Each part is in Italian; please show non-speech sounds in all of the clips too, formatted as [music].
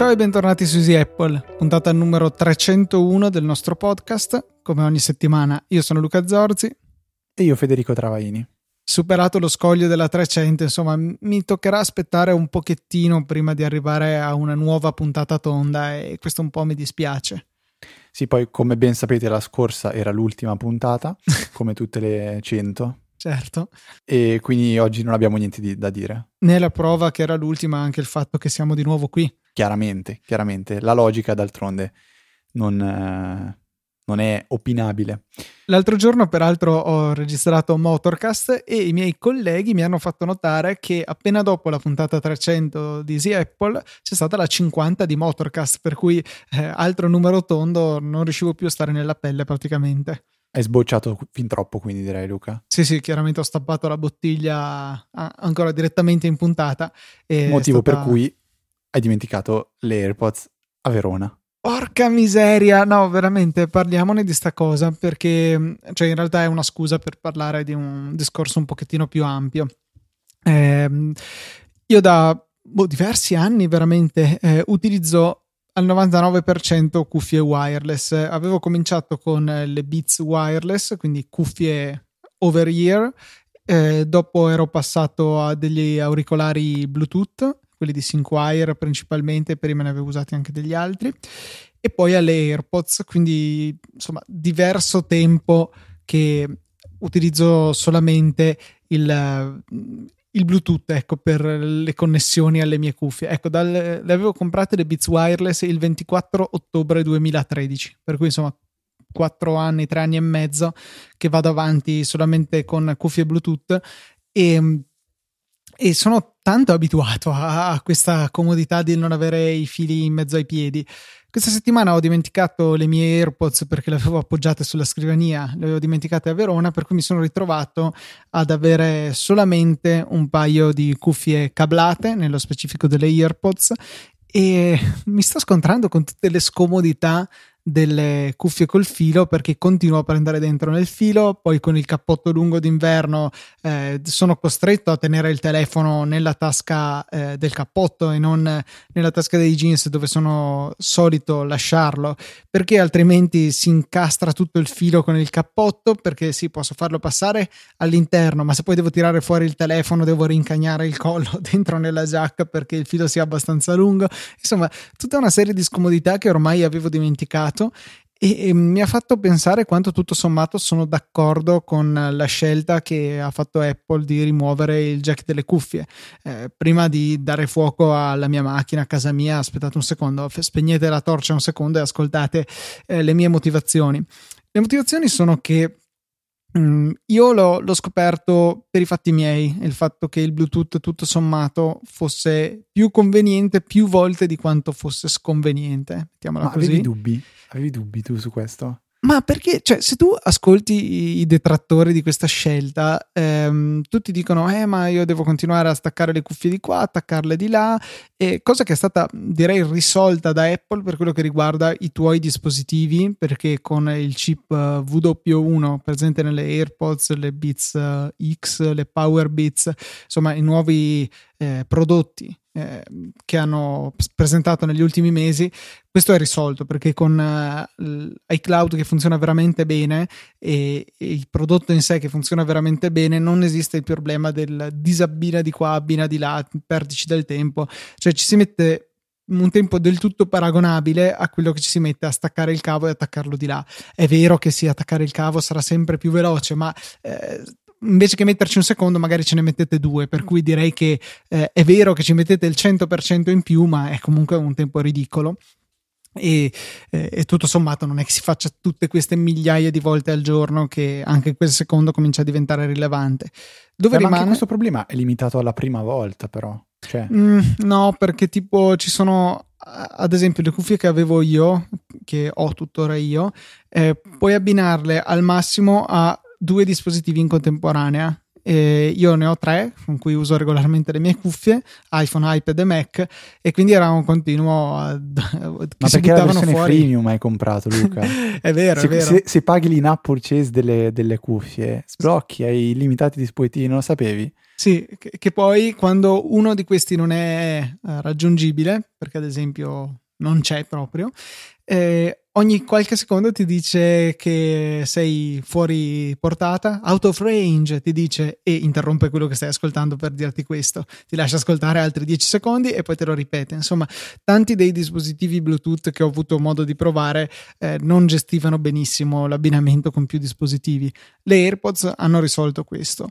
Ciao e bentornati su Easy Apple, puntata numero 301 del nostro podcast. Come ogni settimana, io sono Luca Zorzi. E io Federico Travaini. Superato lo scoglio della 300, insomma, mi toccherà aspettare un pochettino prima di arrivare a una nuova puntata tonda e questo un po' mi dispiace. Sì, poi come ben sapete la scorsa era l'ultima puntata, [laughs] come tutte le 100. Certo. E quindi oggi non abbiamo niente di, da dire. Né la prova che era l'ultima, anche il fatto che siamo di nuovo qui. Chiaramente, chiaramente. La logica d'altronde non, eh, non è opinabile. L'altro giorno, peraltro, ho registrato Motorcast e i miei colleghi mi hanno fatto notare che appena dopo la puntata 300 di Easy Apple c'è stata la 50 di Motorcast, per cui eh, altro numero tondo, non riuscivo più a stare nella pelle praticamente. Hai sbocciato fin troppo, quindi direi, Luca. Sì, sì, chiaramente ho stappato la bottiglia ancora direttamente in puntata. Motivo stata... per cui hai dimenticato le AirPods a Verona. Porca miseria, no, veramente parliamone di sta cosa perché, cioè, in realtà è una scusa per parlare di un discorso un pochettino più ampio. Eh, io da boh, diversi anni veramente eh, utilizzo al 99% cuffie wireless. Avevo cominciato con le Beats wireless, quindi cuffie over ear, eh, dopo ero passato a degli auricolari Bluetooth, quelli di Synkwire principalmente, prima ne avevo usati anche degli altri, e poi alle AirPods, quindi insomma diverso tempo che utilizzo solamente il, il Bluetooth ecco, per le connessioni alle mie cuffie. Ecco, dal, le avevo comprate le Beats Wireless il 24 ottobre 2013, per cui insomma quattro anni, tre anni e mezzo che vado avanti solamente con cuffie Bluetooth e, e sono tanto abituato a, questa comodità di non avere i fili in mezzo ai piedi. Questa settimana ho dimenticato le mie AirPods perché le avevo appoggiate sulla scrivania, le avevo dimenticate a Verona, per cui mi sono ritrovato ad avere solamente un paio di cuffie cablate, nello specifico delle AirPods, e mi sto scontrando con tutte le scomodità delle cuffie col filo perché continuo a prendere dentro nel filo, poi con il cappotto lungo d'inverno eh, sono costretto a tenere il telefono nella tasca eh, del cappotto e non nella tasca dei jeans dove sono solito lasciarlo perché altrimenti si incastra tutto il filo con il cappotto perché sì posso farlo passare all'interno ma se poi devo tirare fuori il telefono devo rincagnare il collo [laughs] dentro nella giacca perché il filo sia abbastanza lungo. Insomma tutta una serie di scomodità che ormai avevo dimenticato cambiato e, e, mi ha fatto pensare quanto tutto sommato sono d'accordo con la scelta che ha fatto Apple di rimuovere il jack delle cuffie. Eh, prima di dare fuoco alla mia macchina a casa mia, aspettate un secondo, spegnete la torcia un secondo e ascoltate eh, le mie motivazioni. Le motivazioni sono che Mm, io l'ho, l'ho, scoperto per i fatti miei, il fatto che il Bluetooth tutto sommato fosse più conveniente più volte di quanto fosse sconveniente. Mettiamola Ma così. Avevi dubbi? Avevi dubbi tu su questo? Ma perché, cioè, se tu ascolti i detrattori di questa scelta, ehm, tutti dicono, eh, ma io devo continuare a staccare le cuffie di qua, attaccarle di là, e cosa che è stata, direi, risolta da Apple per quello che riguarda i tuoi dispositivi, perché con il chip eh, VW1 presente nelle AirPods, le Beats uh, X, le Power Beats, insomma, i nuovi eh, prodotti eh, che hanno presentato negli ultimi mesi, questo è risolto perché con uh, iCloud che funziona veramente bene e, e, il prodotto in sé che funziona veramente bene, non esiste il problema del disabbina di qua, abbina di là, perdici del tempo, cioè ci si mette un tempo del tutto paragonabile a quello che ci si mette a staccare il cavo e attaccarlo di là. È vero che sì, attaccare il cavo sarà sempre più veloce, ma eh, invece che metterci un secondo, magari ce ne mettete due. Per cui direi che eh, è vero che ci mettete il 100% in più, ma è comunque un tempo ridicolo. E, eh, e, tutto sommato non è che si faccia tutte queste migliaia di volte al giorno che anche quel secondo comincia a diventare rilevante. Dove Beh, rimane... questo problema è limitato alla prima volta, però. Cioè... Mm, no, perché tipo ci sono ad esempio le cuffie che avevo io, che ho tuttora io, eh, puoi abbinarle al massimo a due dispositivi in contemporanea Eh, io ne ho tre con cui uso regolarmente le mie cuffie, iPhone, iPad e Mac, e quindi era un continuo. Ad, [laughs] Ma si perché la versione fuori. freemium hai comprato, Luca? [laughs] è vero, se, è vero. Se, se paghi l'in-app purchase delle, delle cuffie, sblocchi, hai limitati dispositivi, non lo sapevi? Sì, che, che, poi quando uno di questi non è uh, raggiungibile, perché ad esempio non c'è proprio, eh, ogni qualche secondo ti dice che sei fuori portata, out of range ti dice e interrompe quello che stai ascoltando per dirti questo, ti lascia ascoltare altri 10 secondi e poi te lo ripete. Insomma, tanti dei dispositivi Bluetooth che ho avuto modo di provare eh, non gestivano benissimo l'abbinamento con più dispositivi. Le AirPods hanno risolto questo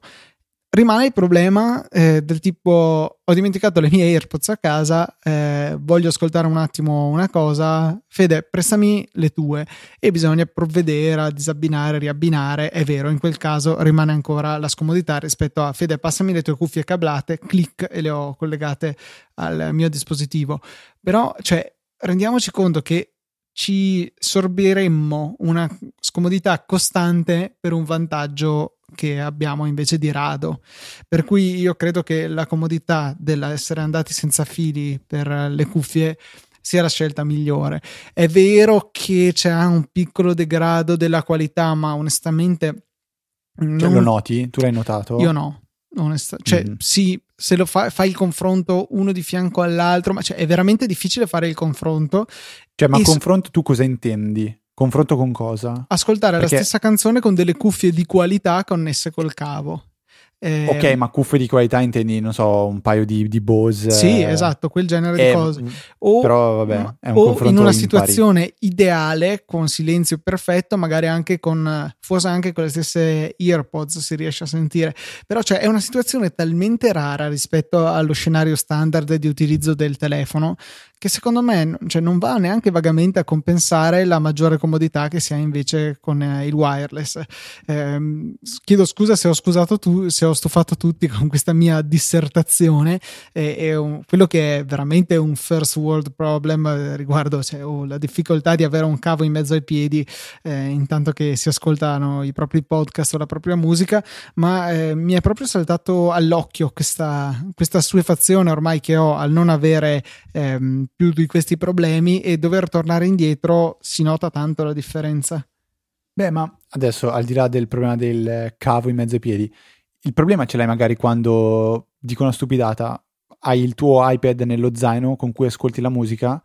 rimane il problema eh, del tipo ho dimenticato le mie AirPods a casa eh, voglio ascoltare un attimo una cosa. Fede prestami le tue. E bisogna provvedere a disabbinare riabbinare. È vero in quel caso rimane ancora la scomodità rispetto a Fede passami le tue cuffie cablate clic e le ho collegate al mio dispositivo. Però cioè rendiamoci conto che ci sorbiremmo una scomodità costante per un vantaggio che abbiamo invece di rado. Per cui io credo che la comodità dell'essere andati senza fili per le cuffie sia la scelta migliore. È vero che c'è un piccolo degrado della qualità, ma onestamente. Cioè, non... lo noti? Tu l'hai notato? Io no. Onesta- cioè, mm. sì, se lo fa, fai il confronto uno di fianco all'altro, ma cioè, è veramente difficile fare il confronto. Cioè, ma confronto s- tu cosa intendi? Confronto con cosa? Ascoltare Perché... la stessa canzone con delle cuffie di qualità connesse col cavo. Eh, ok, ma cuffie di qualità intendi, non so, un paio di, di Bose. Sì, eh, esatto, quel genere eh, di cose. O, però vabbè, è un o in una situazione impari. ideale, con silenzio perfetto, magari anche con, forse anche con le stesse earpods si riesce a sentire. Però cioè, è una situazione talmente rara rispetto allo scenario standard di utilizzo del telefono che secondo me cioè, non va neanche vagamente a compensare la maggiore comodità che si ha invece con eh, il wireless. Eh, chiedo scusa se ho, tu, se ho stufato tutti con questa mia dissertazione, eh, è un, quello che è veramente un first world problem eh, riguardo cioè, oh, la difficoltà di avere un cavo in mezzo ai piedi eh, intanto che si ascoltano i propri podcast o la propria musica, ma eh, mi è proprio saltato all'occhio questa, questa assuefazione ormai che ho al non avere ehm, più di questi problemi e dover tornare indietro si nota tanto la differenza. Beh, ma adesso al di là del problema del cavo in mezzo ai piedi, il problema ce l'hai magari quando, dico una stupidata, hai il tuo iPad nello zaino con cui ascolti la musica,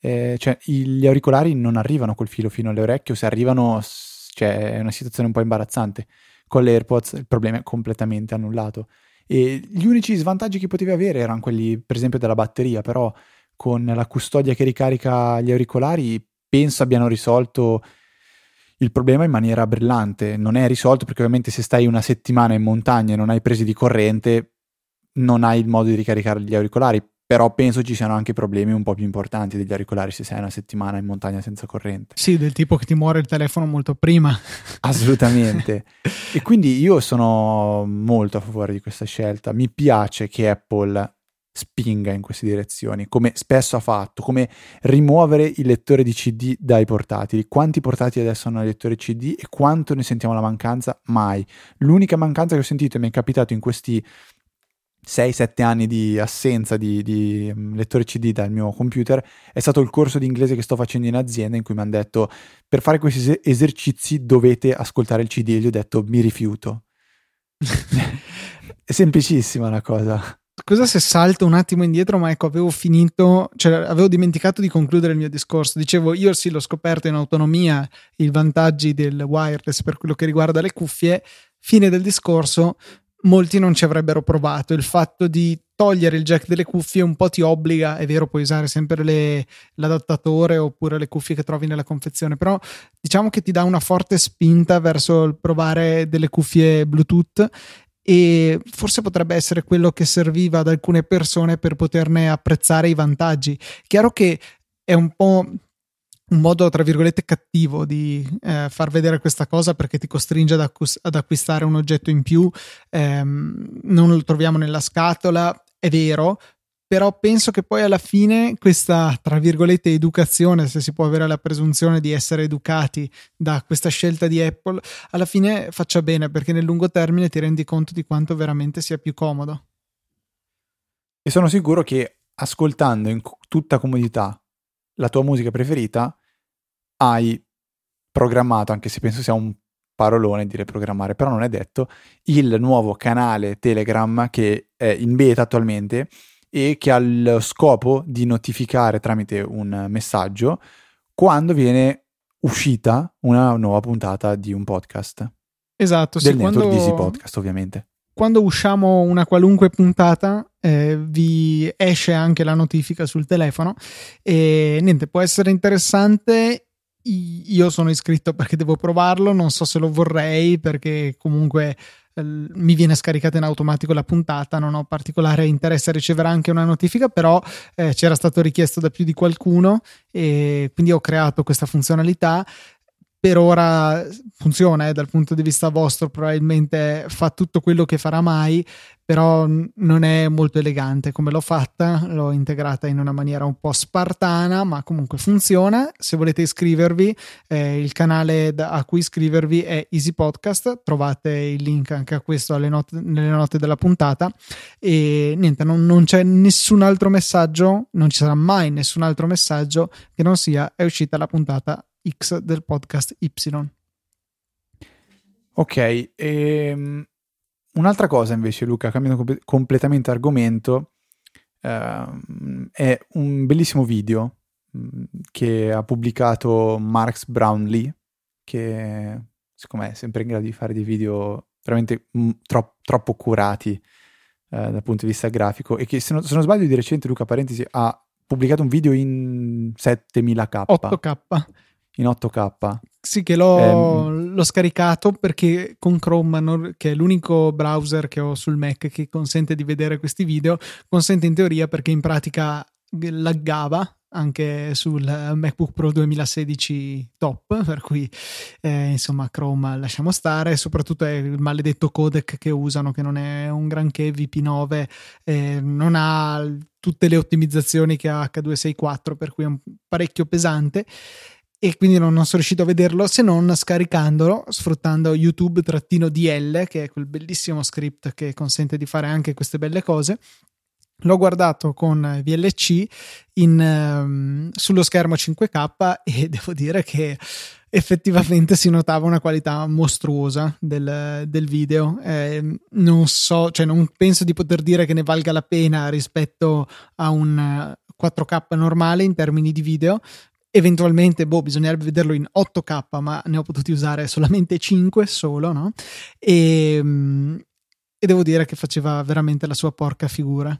eh, cioè gli auricolari non arrivano col filo fino alle orecchie o se arrivano, cioè è una situazione un po' imbarazzante. Con le AirPods il problema è completamente annullato. E gli unici svantaggi che potevi avere erano quelli, per esempio, della batteria, però con la custodia che ricarica gli auricolari, penso abbiano risolto il problema in maniera brillante. Non è risolto perché ovviamente se stai una settimana in montagna e non hai presi di corrente, non hai il modo di ricaricare gli auricolari. Però penso ci siano anche problemi un po' più importanti degli auricolari se sei una settimana in montagna senza corrente. Sì, del tipo che ti muore il telefono molto prima. [laughs] Assolutamente. e quindi io sono molto a favore di questa scelta. Mi piace che Apple spinga in queste direzioni, come spesso ha fatto, come rimuovere il lettore di CD dai portatili. Quanti portatili adesso hanno il lettore CD e quanto ne sentiamo la mancanza? Mai. L'unica mancanza che ho sentito e mi è capitato in questi 6-7 anni di assenza di, di, mm, lettore CD dal mio computer è stato il corso di inglese che sto facendo in azienda in cui mi hanno detto per fare questi esercizi dovete ascoltare il CD e gli ho detto mi rifiuto. [laughs] è semplicissima la cosa scusa se salto un attimo indietro, ma ecco, avevo finito, cioè avevo dimenticato di concludere il mio discorso. Dicevo, io sì, l'ho scoperto in autonomia i vantaggi del wireless per quello che riguarda le cuffie. Fine del discorso, molti non ci avrebbero provato. Il fatto di togliere il jack delle cuffie un po' ti obbliga, è vero, puoi usare sempre le, l'adattatore oppure le cuffie che trovi nella confezione, però diciamo che ti dà una forte spinta verso il provare delle cuffie Bluetooth e forse potrebbe essere quello che serviva ad alcune persone per poterne apprezzare i vantaggi. Chiaro che è un po' un modo, tra virgolette, cattivo di eh, far vedere questa cosa perché ti costringe ad, accus- ad acquistare un oggetto in più, ehm, non lo troviamo nella scatola, è vero, però penso che poi alla fine questa, tra virgolette, educazione, se si può avere la presunzione di essere educati da questa scelta di Apple, alla fine faccia bene perché nel lungo termine ti rendi conto di quanto veramente sia più comodo. E sono sicuro che ascoltando in tutta comodità la tua musica preferita, hai programmato, anche se penso sia un parolone dire programmare, però non è detto, il nuovo canale Telegram che è in beta attualmente e che ha lo scopo di notificare tramite un messaggio quando viene uscita una nuova puntata di un podcast. Esatto, del sì, network quando... Easy Podcast ovviamente. Quando usciamo una qualunque puntata eh, vi esce anche la notifica sul telefono e niente, può essere interessante io sono iscritto perché devo provarlo, non so se lo vorrei perché comunque mi viene scaricata in automatico la puntata, non ho particolare interesse a ricevere anche una notifica, però eh, c'era stato richiesto da più di qualcuno e quindi ho creato questa funzionalità per ora funziona eh, dal punto di vista vostro, probabilmente fa tutto quello che farà mai, però non è molto elegante come l'ho fatta, l'ho integrata in una maniera un po' spartana, ma comunque funziona. Se volete iscrivervi, eh, il canale a cui iscrivervi è Easy Podcast, trovate il link anche a questo note, nelle note della puntata e niente, non, non c'è nessun altro messaggio, non ci sarà mai nessun altro messaggio che non sia è uscita la puntata X del podcast Y. Ok, ehm, un'altra cosa invece Luca, cambiando comp- completamente argomento, ehm, è un bellissimo video mh, che ha pubblicato Marx Brownlee, che secondo me è sempre in grado di fare dei video veramente mh, tro- troppo curati eh, dal punto di vista grafico e che se non, se non sbaglio di recente Luca Parentesi ha pubblicato un video in 7000k 8k in 8K. Sì, che l'ho, ehm... l'ho scaricato perché con Chrome, che è l'unico browser che ho sul Mac che consente di vedere questi video, consente in teoria perché in pratica laggava anche sul MacBook Pro 2016 top, per cui eh, insomma Chrome lasciamo stare, soprattutto è il maledetto codec che usano che non è un granché VP9, eh, non ha tutte le ottimizzazioni che ha H264, per cui è un parecchio pesante e quindi non, non, sono riuscito a vederlo se non scaricandolo sfruttando YouTube-DL che è quel bellissimo script che consente di fare anche queste belle cose l'ho guardato con VLC in, um, sullo schermo 5K e [laughs] devo dire che effettivamente si notava una qualità mostruosa del, del video. Eh, non so, cioè non penso di poter dire che ne valga la pena rispetto a un 4K normale in termini di video, eventualmente boh, bisognerebbe vederlo in 8K, ma ne ho potuti usare solamente 5 solo, no? E, ehm, e devo dire che faceva veramente la sua porca figura.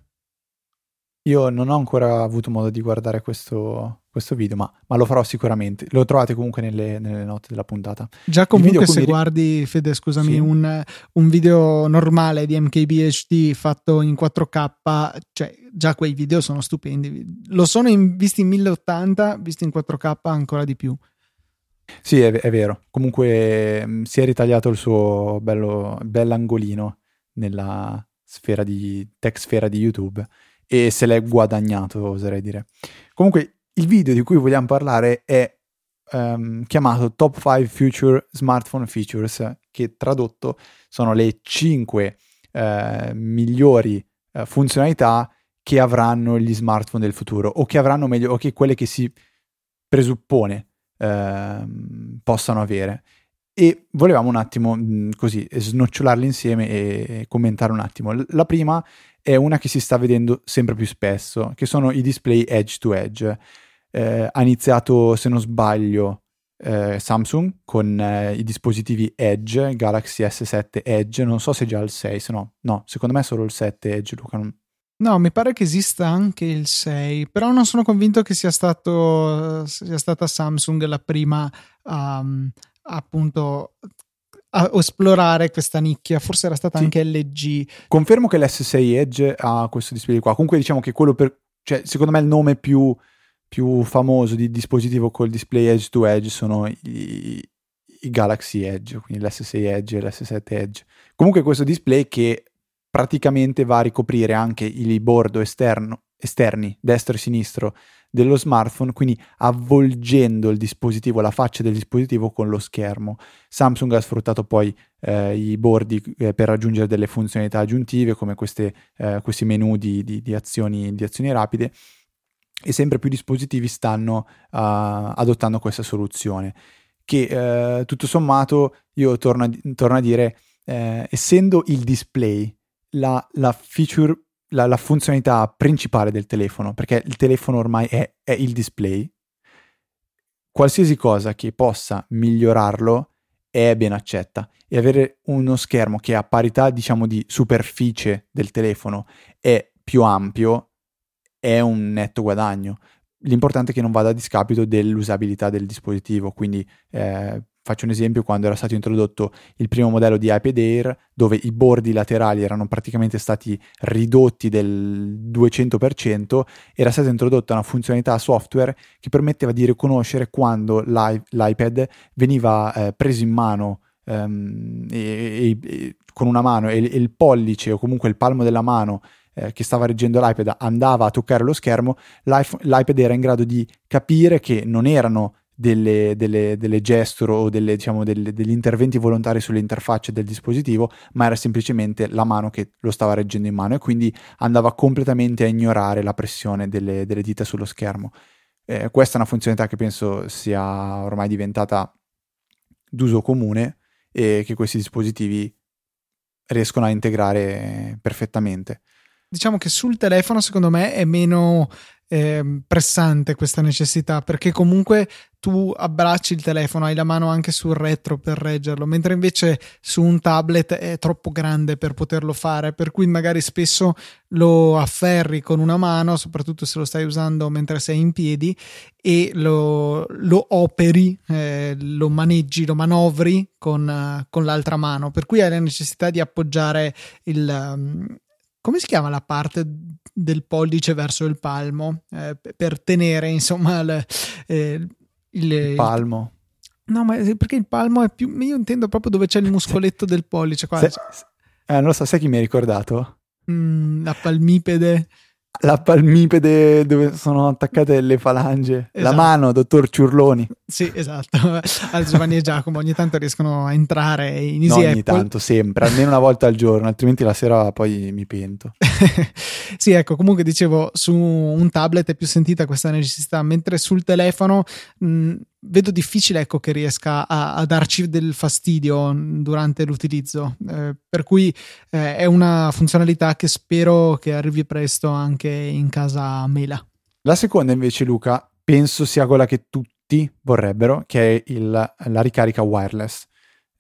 Io non ho ancora avuto modo di guardare questo, questo video, ma, ma, lo farò sicuramente. Lo trovate comunque nelle, nelle note della puntata. Già comunque se guardi, Fede, scusami, sì. un, un, video normale di MKBHD fatto in 4K, cioè già quei video sono stupendi. Lo sono in, visti in 1080, visti in 4K ancora di più. Sì, è, è vero. Comunque mh, mm, si è ritagliato il suo bello, bell'angolino nella sfera di tech sfera di YouTube e se l'è guadagnato, oserei dire. Comunque, il video di cui vogliamo parlare è um, chiamato Top 5 Future Smartphone Features, che tradotto sono le 5 uh, migliori uh, funzionalità che avranno gli smartphone del futuro, o che avranno meglio, o che quelle che si presuppone uh, possano avere. E volevamo un attimo mh, così snocciolarli insieme e commentare un attimo. La prima è una che si sta vedendo sempre più spesso, che sono i display edge to edge. Eh, ha iniziato, se non sbaglio, eh, Samsung con eh, i dispositivi Edge, Galaxy S7 Edge, non so se già il 6, se no, no, secondo me è solo il 7 Edge, Luca. Non... No, mi pare che esista anche il 6, però non sono convinto che sia, stato, sia stata Samsung la prima um, appunto a esplorare questa nicchia. Forse era stata sì. anche LG. Confermo che l'S6 Edge ha questo display qua. Comunque, diciamo che quello per. Cioè, secondo me il nome più, più famoso di dispositivo col display edge to edge sono i, i Galaxy Edge, quindi l'S6 Edge e l'S7 Edge. Comunque, questo display che praticamente va a ricoprire anche il bordo esterno esterni, destro e sinistro, dello smartphone, quindi avvolgendo il dispositivo, la faccia del dispositivo con lo schermo. Samsung ha sfruttato poi eh, i bordi eh, per raggiungere delle funzionalità aggiuntive come queste, eh, questi menu di, di, di, azioni, di, azioni, rapide e sempre più dispositivi stanno uh, adottando questa soluzione che eh, tutto sommato io torno a, torno a dire eh, essendo il display la, la feature la, la, funzionalità principale del telefono, perché il telefono ormai è, è, il display, qualsiasi cosa che possa migliorarlo è ben accetta e avere uno schermo che a parità diciamo di superficie del telefono è più ampio è un netto guadagno. L'importante è che non vada a discapito dell'usabilità del dispositivo, quindi eh, Faccio un esempio quando era stato introdotto il primo modello di iPad Air, dove i bordi laterali erano praticamente stati ridotti del 200%, era stata introdotta una funzionalità software che permetteva di riconoscere quando l'i- l'iPad veniva eh, preso in mano ehm, e, e, con una mano e, e il pollice o comunque il palmo della mano eh, che stava reggendo l'iPad andava a toccare lo schermo, l'iPad era in grado di capire che non erano delle, delle, delle gesture o delle, diciamo, degli interventi volontari sulle interfacce del dispositivo, ma era semplicemente la mano che lo stava reggendo in mano e quindi andava completamente a ignorare la pressione delle, dita sullo schermo. Eh, questa è una funzionalità che penso sia ormai diventata d'uso comune e che questi dispositivi riescono a integrare perfettamente. Diciamo che sul telefono secondo me è meno eh, pressante questa necessità perché comunque tu abbracci il telefono, hai la mano anche sul retro per reggerlo, mentre invece su un tablet è troppo grande per poterlo fare, per cui magari spesso lo afferri con una mano, soprattutto se lo stai usando mentre sei in piedi, e lo, lo operi, eh, lo maneggi, lo manovri con, uh, con, l'altra mano, per cui hai la necessità di appoggiare il... Um, come si chiama la parte del pollice verso il palmo eh, per tenere insomma il, eh, il, il palmo. No, ma perché il palmo è più. Io intendo proprio dove c'è il muscoletto del pollice. Qua. Se, eh, non lo so, sai chi mi ha ricordato? Mm, la palmipede la palmipede dove sono attaccate le falange, esatto. la mano, dottor Ciurloni. Sì, esatto. [laughs] Al Giovanni e Giacomo ogni tanto riescono a entrare in Easy no, Apple. ogni tanto, sempre, almeno una volta al giorno, altrimenti la sera poi mi pento. [laughs] sì, ecco, comunque dicevo, su un tablet è più sentita questa necessità, mentre sul telefono mh, vedo difficile ecco, che riesca a, a, darci del fastidio durante l'utilizzo, eh, per cui eh, è una funzionalità che spero che arrivi presto anche in casa Mela. La seconda invece Luca penso sia quella che tutti vorrebbero, che è il, la ricarica wireless.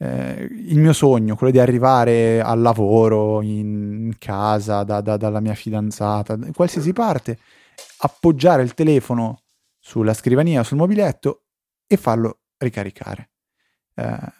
Eh, il mio sogno, quello di arrivare al lavoro, in casa, da, da, dalla mia fidanzata, da qualsiasi parte, appoggiare il telefono sulla scrivania, sul mobiletto e farlo ricaricare. Eh,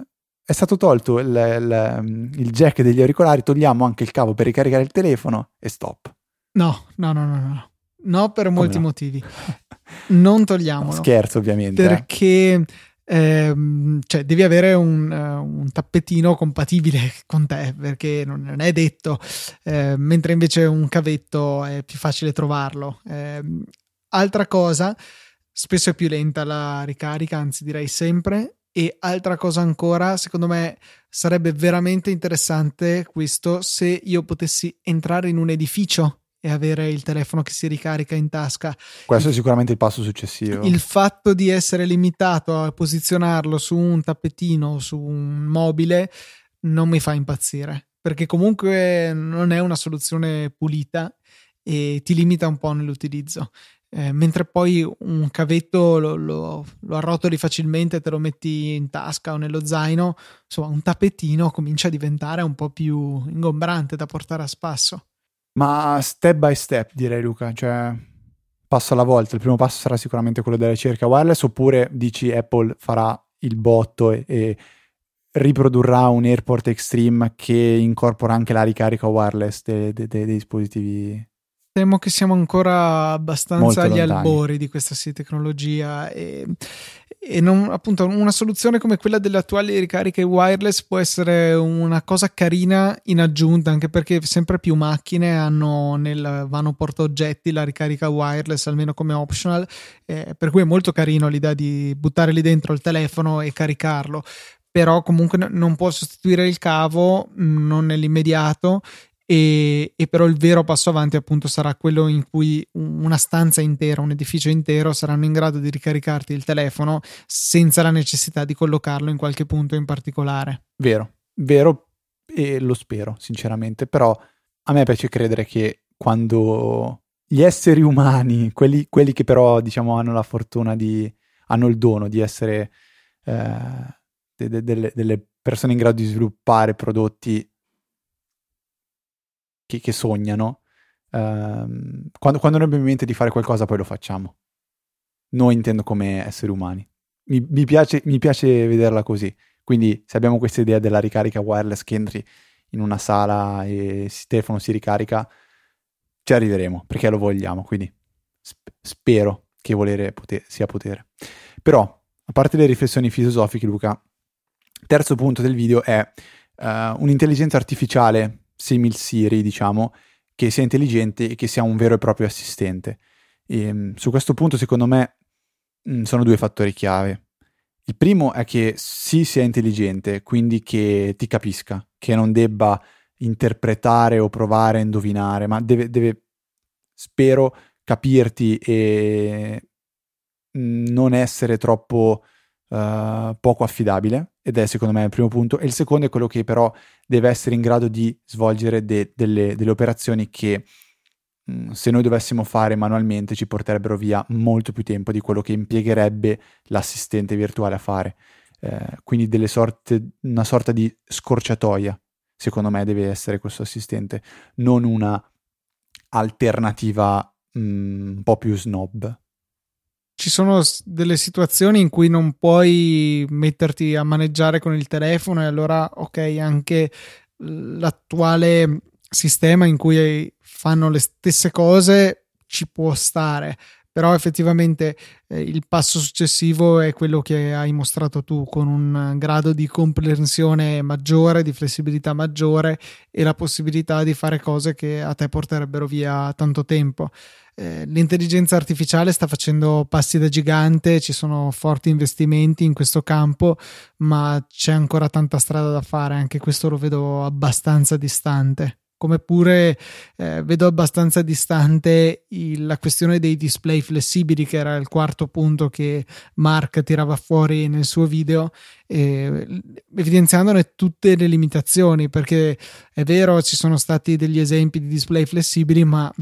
è stato tolto il, il, il, jack degli auricolari, togliamo anche il cavo per ricaricare il telefono e stop. No, no, no, no, no. No, per molti no? motivi. [laughs] Non togliamolo. No, scherzo, ovviamente. Eh. Perché ehm, cioè, devi avere un, uh, un, tappetino compatibile [laughs] con te, perché non, non è detto. Eh, mentre invece un cavetto è più facile trovarlo. Eh, altra cosa spesso è più lenta la ricarica, anzi direi sempre. E altra cosa ancora, secondo me sarebbe veramente interessante questo se io potessi entrare in un edificio e avere il telefono che si ricarica in tasca. Questo è sicuramente il passo successivo. Il fatto di essere limitato a posizionarlo su un tappetino, su un mobile, non mi fa impazzire, perché comunque non è una soluzione pulita e ti limita un po' nell'utilizzo. Eh, mentre poi un cavetto lo, lo, lo, arrotoli facilmente, te lo metti in tasca o nello zaino, insomma un tappetino comincia a diventare un po' più ingombrante da portare a spasso. Ma step by step direi Luca, cioè passo alla volta, il primo passo sarà sicuramente quello della ricerca wireless oppure dici Apple farà il botto e, e riprodurrà un AirPort Extreme che incorpora anche la ricarica wireless dei, dei, dei dispositivi temo che siamo ancora abbastanza agli albori di questa sì, tecnologia e, e non, appunto una soluzione come quella delle attuali ricariche wireless può essere una cosa carina in aggiunta anche perché sempre più macchine hanno nel vano portaoggetti la ricarica wireless almeno come optional eh, per cui è molto carino l'idea di buttare lì dentro il telefono e caricarlo. Però comunque non può sostituire il cavo non nell'immediato e, e, però il vero passo avanti appunto sarà quello in cui una stanza intera, un edificio intero saranno in grado di ricaricarti il telefono senza la necessità di collocarlo in qualche punto in particolare. Vero, vero e lo spero sinceramente, però a me piace credere che quando gli esseri umani, quelli, quelli che però diciamo hanno la fortuna di, hanno il dono di essere eh, de, de, delle, delle persone in grado di sviluppare prodotti che, che sognano, ehm, quando, quando, noi abbiamo in mente di fare qualcosa poi lo facciamo. Noi intendo come esseri umani. Mi, mi, piace, mi piace vederla così. Quindi se abbiamo questa idea della ricarica wireless che entri in una sala e il telefono si ricarica, ci arriveremo perché lo vogliamo. Quindi sp- spero che volere poter, sia potere. Però, a parte le riflessioni filosofiche, Luca, terzo punto del video è uh, un'intelligenza artificiale simil Siri, diciamo, che sia intelligente e che sia un vero e proprio assistente. E, ehm, su questo punto, secondo me, mm, sono due fattori chiave. Il primo è che sì sia intelligente, quindi che ti capisca, che non debba interpretare o provare a indovinare, ma deve, deve spero, capirti e mm, non essere troppo uh, poco affidabile ed è secondo me il primo punto, e il secondo è quello che però deve essere in grado di svolgere de- delle, delle, operazioni che mm, se noi dovessimo fare manualmente ci porterebbero via molto più tempo di quello che impiegherebbe l'assistente virtuale a fare. Eh, quindi sorte, una sorta di scorciatoia, secondo me deve essere questo assistente, non una alternativa mh, mm, un po' più snob ci sono delle situazioni in cui non puoi metterti a maneggiare con il telefono e allora ok anche l'attuale sistema in cui fanno le stesse cose ci può stare però effettivamente eh, il passo successivo è quello che hai mostrato tu con un grado di comprensione maggiore, di flessibilità maggiore e la possibilità di fare cose che a te porterebbero via tanto tempo. Eh, l'intelligenza artificiale sta facendo passi da gigante, ci sono forti investimenti in questo campo, ma c'è ancora tanta strada da fare, anche questo lo vedo abbastanza distante. Come pure eh, vedo abbastanza distante il, la questione dei display flessibili, che era il quarto punto che Mark tirava fuori nel suo video, eh, evidenziandone tutte le limitazioni, perché è vero, ci sono stati degli esempi di display flessibili, ma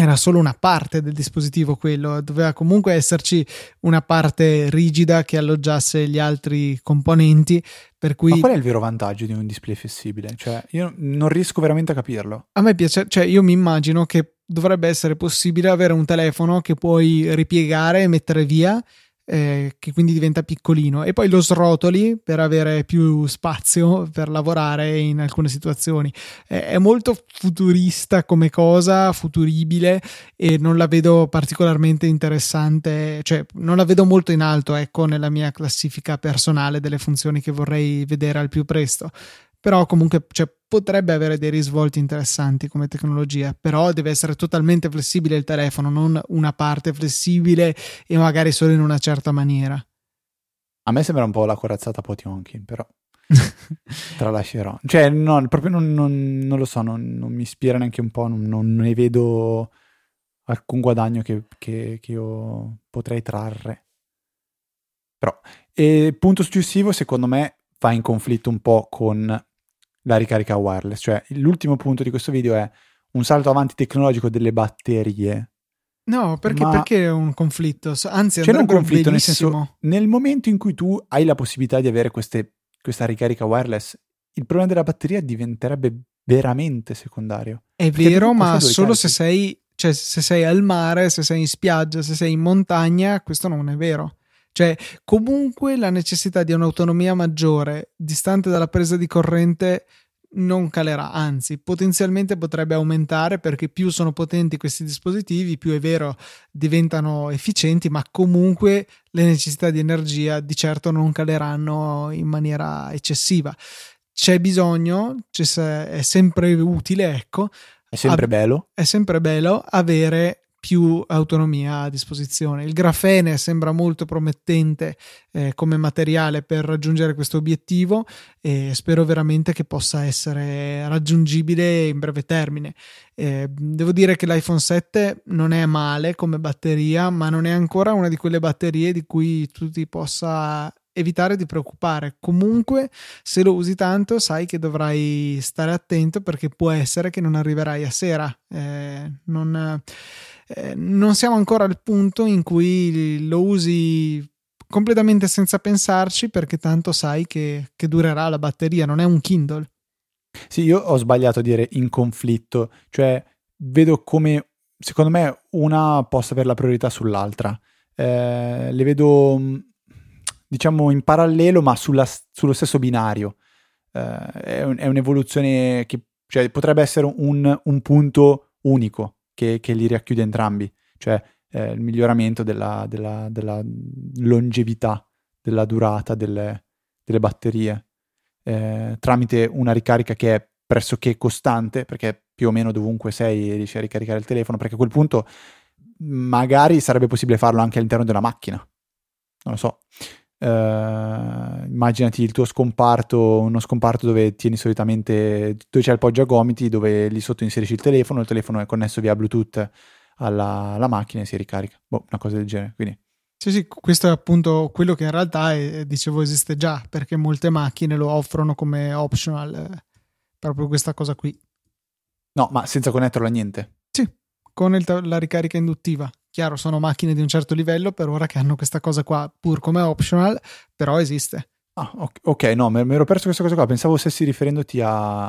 era solo una parte del dispositivo quello, doveva comunque esserci una parte rigida che alloggiasse gli altri componenti. Per cui... Ma qual è il vero vantaggio di un display flessibile? Cioè, io non riesco veramente a capirlo. A me piace, cioè, io mi immagino che dovrebbe essere possibile avere un telefono che puoi ripiegare e mettere via eh, che quindi diventa piccolino e poi lo srotoli per avere più spazio per lavorare in alcune situazioni. Eh, è molto futurista come cosa, futuribile e non la vedo particolarmente interessante, cioè non la vedo molto in alto, ecco, nella mia classifica personale delle funzioni che vorrei vedere al più presto però comunque cioè, potrebbe avere dei risvolti interessanti come tecnologia, però deve essere totalmente flessibile il telefono, non una parte flessibile e magari solo in una certa maniera. A me sembra un po' la corazzata Potionkin, però [laughs] tralascerò. Cioè, no, proprio non, non, non lo so, non, non, mi ispira neanche un po', non, ne vedo alcun guadagno che, che, che io potrei trarre. Però, e punto successivo, secondo me, va in conflitto un po' con la ricarica wireless. Cioè, l'ultimo punto di questo video è un salto avanti tecnologico delle batterie. No, perché, Ma... perché è un conflitto? Anzi, c'è un conflitto nel senso, nel momento in cui tu hai la possibilità di avere queste, questa ricarica wireless, il problema della batteria diventerebbe veramente secondario. È vero, ma solo se sei, cioè, se sei al mare, se sei in spiaggia, se sei in montagna, questo non è vero. Cioè, comunque la necessità di un'autonomia maggiore, distante dalla presa di corrente, non calerà, anzi potenzialmente potrebbe aumentare perché più sono potenti questi dispositivi, più è vero diventano efficienti, ma comunque le necessità di energia di certo non caleranno in maniera eccessiva. C'è bisogno, è sempre utile, ecco. È sempre bello. È sempre bello avere più autonomia a disposizione. Il grafene sembra molto promettente eh, come materiale per raggiungere questo obiettivo e spero veramente che possa essere raggiungibile in breve termine. Eh, devo dire che l'iPhone 7 non è male come batteria, ma non è ancora una di quelle batterie di cui tu ti possa evitare di preoccupare. Comunque, se lo usi tanto, sai che dovrai stare attento perché può essere che non arriverai a sera. Eh, non, eh, non siamo ancora al punto in cui lo usi completamente senza pensarci perché tanto sai che, che durerà la batteria, non è un Kindle. Sì, io ho sbagliato a dire in conflitto, cioè vedo come secondo me una possa avere la priorità sull'altra. Eh, le vedo diciamo in parallelo ma sulla, sullo stesso binario. Eh, è, un, è, un'evoluzione che cioè, potrebbe essere un, un punto unico che, che li racchiude entrambi, cioè eh, il miglioramento della, della, della, longevità, della durata delle, delle batterie, eh, tramite una ricarica che è pressoché costante, perché più o meno dovunque sei riesci a ricaricare il telefono, perché a quel punto magari sarebbe possibile farlo anche all'interno della macchina, non lo so. Uh, immaginati il tuo scomparto, uno scomparto dove tieni solitamente, dove c'è il poggiagomiti, dove lì sotto inserisci il telefono, il telefono è connesso via Bluetooth alla, alla macchina e si ricarica. Boh, una cosa del genere. Quindi. Sì, sì, questo è appunto quello che in realtà è, dicevo esiste già, perché molte macchine lo offrono come optional, eh, proprio questa cosa qui. No, ma senza connetterlo a niente. Sì, con il, la ricarica induttiva. Chiaro, sono macchine di un certo livello per ora che hanno questa cosa qua pur come optional, però esiste. Ah, ok, no, mi ero perso questa cosa qua. Pensavo stessi riferendoti a,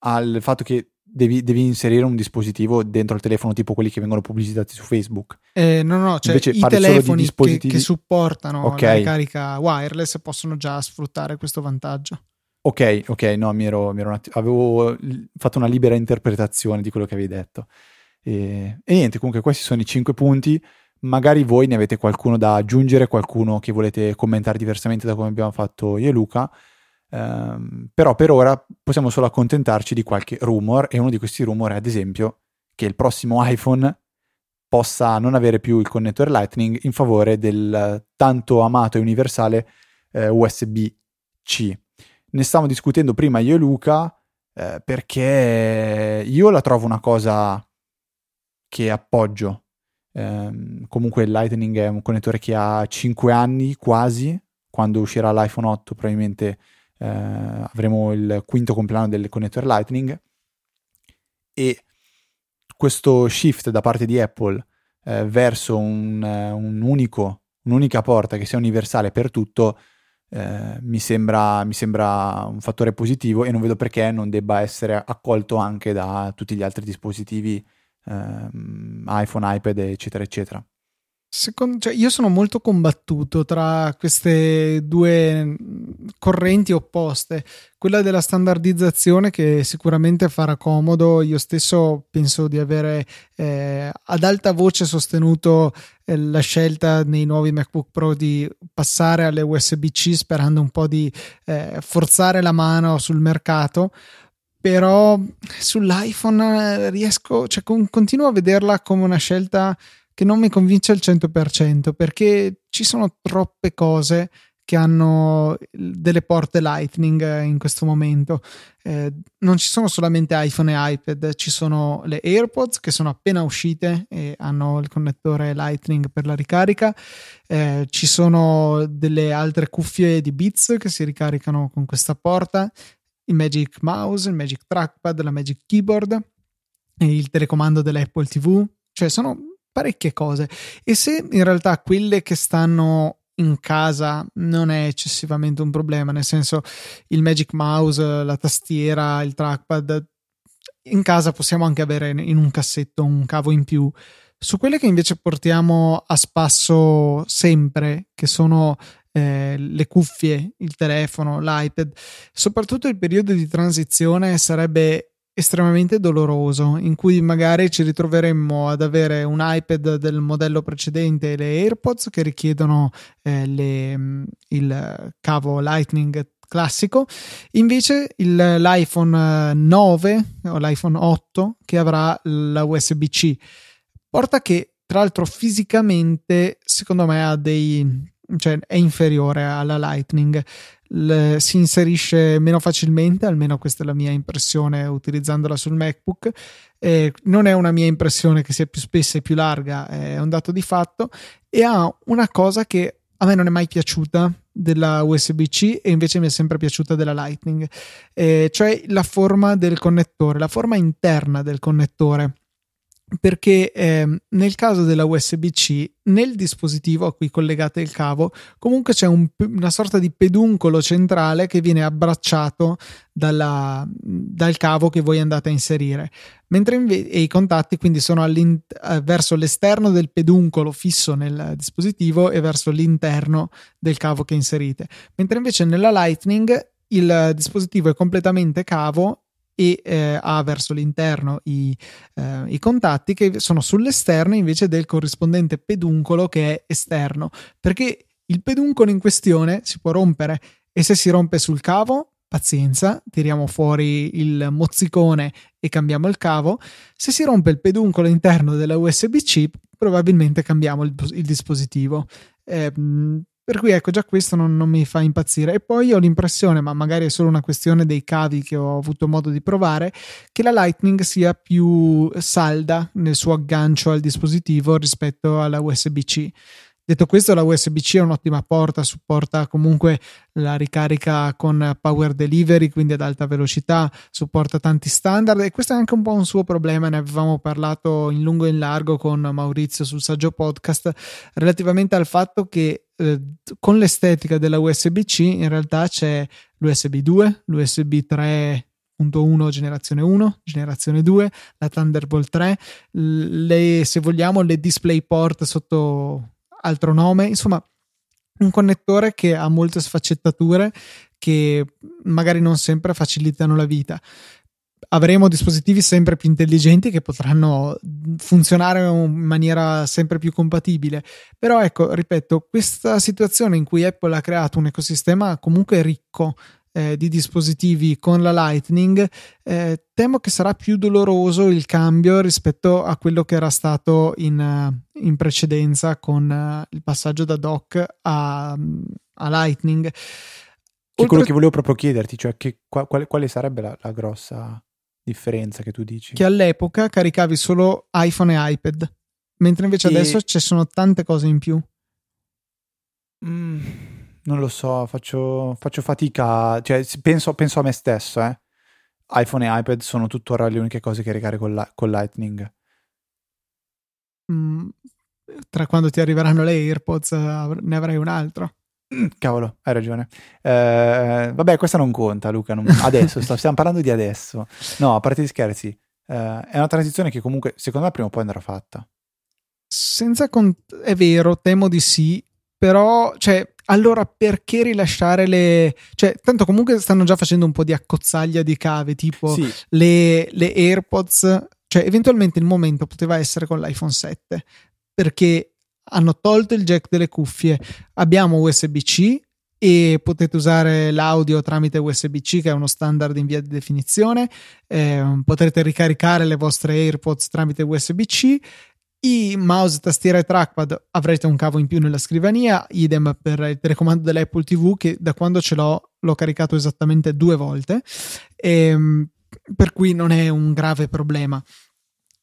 al fatto che devi, devi, inserire un dispositivo dentro il telefono, tipo quelli che vengono pubblicitati su Facebook. Eh, no, no, cioè Invece, i telefoni dispositivi... che, che, supportano okay. la ricarica wireless possono già sfruttare questo vantaggio. Ok, ok, no, mi ero, mi ero att- avevo fatto una libera interpretazione di quello che avevi detto. E, e niente, comunque questi sono i cinque punti. Magari voi ne avete qualcuno da aggiungere, qualcuno che volete commentare diversamente da come abbiamo fatto io e Luca. Um, però per ora possiamo solo accontentarci di qualche rumor e uno di questi rumor è ad esempio che il prossimo iPhone possa non avere più il connettore Lightning in favore del tanto amato e universale eh, USB-C. Ne stavamo discutendo prima io e Luca eh, perché io la trovo una cosa che appoggio. Eh, comunque Lightning è un connettore che ha 5 anni quasi, quando uscirà l'iPhone 8 probabilmente eh, avremo il quinto compleanno del connettore Lightning e questo shift da parte di Apple eh, verso un, un unico, un'unica porta che sia universale per tutto eh, mi, sembra, mi, sembra, un fattore positivo e non vedo perché non debba essere accolto anche da tutti gli altri dispositivi ehm, iPhone, iPad, eccetera, eccetera. Secondo, cioè io sono molto combattuto tra queste due correnti opposte, quella della standardizzazione che sicuramente farà comodo, io stesso penso di avere eh, ad alta voce sostenuto eh, la scelta nei nuovi MacBook Pro di passare alle USB-C sperando un po' di eh, forzare la mano sul mercato però sull'iPhone eh, riesco, cioè con, continuo a vederla come una scelta che non mi convince al 100% perché ci sono troppe cose che hanno delle porte Lightning eh, in questo momento. Eh, non ci sono solamente iPhone e iPad, ci sono le AirPods che sono appena uscite e hanno il connettore Lightning per la ricarica. Eh, ci sono delle altre cuffie di Beats che si ricaricano con questa porta il Magic Mouse, il Magic Trackpad, la Magic Keyboard, il telecomando dell'Apple TV, cioè sono parecchie cose. E se in realtà quelle che stanno in casa non è eccessivamente un problema, nel senso il Magic Mouse, la tastiera, il trackpad, in casa possiamo anche avere in un cassetto un cavo in più. Su quelle che invece portiamo a spasso sempre, che sono eh, le cuffie, il telefono, l'iPad. Soprattutto il periodo di transizione sarebbe estremamente doloroso, in cui magari ci ritroveremmo ad avere un iPad del modello precedente e le AirPods che richiedono eh, le, il cavo Lightning classico, invece il, l'iPhone 9 o l'iPhone 8 che avrà la USB-C. Porta che tra l'altro fisicamente secondo me ha dei cioè è inferiore alla Lightning. Le, si inserisce meno facilmente, almeno questa è la mia impressione utilizzandola sul MacBook. Eh, non è una mia impressione che sia più spessa e più larga, è un dato di fatto. E ha una cosa che a me non è mai piaciuta della USB-C e invece mi è sempre piaciuta della Lightning, eh, cioè la forma del connettore, la forma interna del connettore perché eh, nel caso della USB-C nel dispositivo a cui collegate il cavo comunque c'è un, una sorta di peduncolo centrale che viene abbracciato dalla, dal cavo che voi andate a inserire. Mentre inve- i contatti quindi sono eh, verso l'esterno del peduncolo fisso nel dispositivo e verso l'interno del cavo che inserite. Mentre invece nella Lightning il dispositivo è completamente cavo e eh, ha verso l'interno i, eh, i, contatti che sono sull'esterno invece del corrispondente peduncolo che è esterno perché il peduncolo in questione si può rompere e se si rompe sul cavo pazienza, tiriamo fuori il mozzicone e cambiamo il cavo. Se si rompe il peduncolo interno della USB-C, probabilmente cambiamo il, il dispositivo. Eh, per cui ecco, già questo non, non, mi fa impazzire. E poi ho l'impressione, ma magari è solo una questione dei cavi che ho avuto modo di provare, che la Lightning sia più salda nel suo aggancio al dispositivo rispetto alla USB-C. Detto questo, la USB-C è un'ottima porta, supporta comunque la ricarica con power delivery, quindi ad alta velocità, supporta tanti standard. E questo è anche un po' un suo problema, ne avevamo parlato in lungo e in largo con Maurizio sul saggio podcast relativamente al fatto che eh, con l'estetica della USB-C in realtà c'è l'USB 2, l'USB 3.1 generazione 1, generazione 2, la Thunderbolt 3, le, se vogliamo le DisplayPort sotto altro nome, insomma un connettore che ha molte sfaccettature che magari non sempre facilitano la vita. Avremo dispositivi sempre più intelligenti che potranno funzionare in maniera sempre più compatibile. Però ecco, ripeto, questa situazione in cui Apple ha creato un ecosistema comunque ricco eh, di dispositivi con la Lightning, eh, temo che sarà più doloroso il cambio rispetto a quello che era stato in, in precedenza con uh, il passaggio da dock a, a Lightning. Che quello che volevo proprio chiederti, cioè che, quale, quale, sarebbe la, la, grossa differenza che tu dici? Che all'epoca caricavi solo iPhone e iPad, mentre invece e... adesso ci sono tante cose in più. Mm non lo so, faccio, faccio fatica, cioè penso, penso, a me stesso, eh. iPhone e iPad sono tuttora le uniche cose che ricarico con, la, con Lightning. Mm, tra quando ti arriveranno le AirPods ne avrai un altro. Mm, cavolo, hai ragione. Eh, vabbè, questa non conta, Luca. Non... Adesso, stiamo parlando di adesso. No, a parte gli scherzi, eh, è una transizione che comunque, secondo me, prima o poi andrà fatta. Senza cont- è vero, temo di sì, però, cioè, allora perché rilasciare le... Cioè, tanto comunque stanno già facendo un po' di accozzaglia di cave, tipo sì. le, le AirPods, cioè eventualmente il momento poteva essere con l'iPhone 7, perché hanno tolto il jack delle cuffie, abbiamo USB-C e potete usare l'audio tramite USB-C che è uno standard in via di definizione, eh, potrete ricaricare le vostre AirPods tramite USB-C i mouse, tastiera e trackpad avrete un cavo in più nella scrivania, idem per il telecomando dell'Apple TV che da quando ce l'ho l'ho caricato esattamente due volte, ehm, per cui non è un grave problema.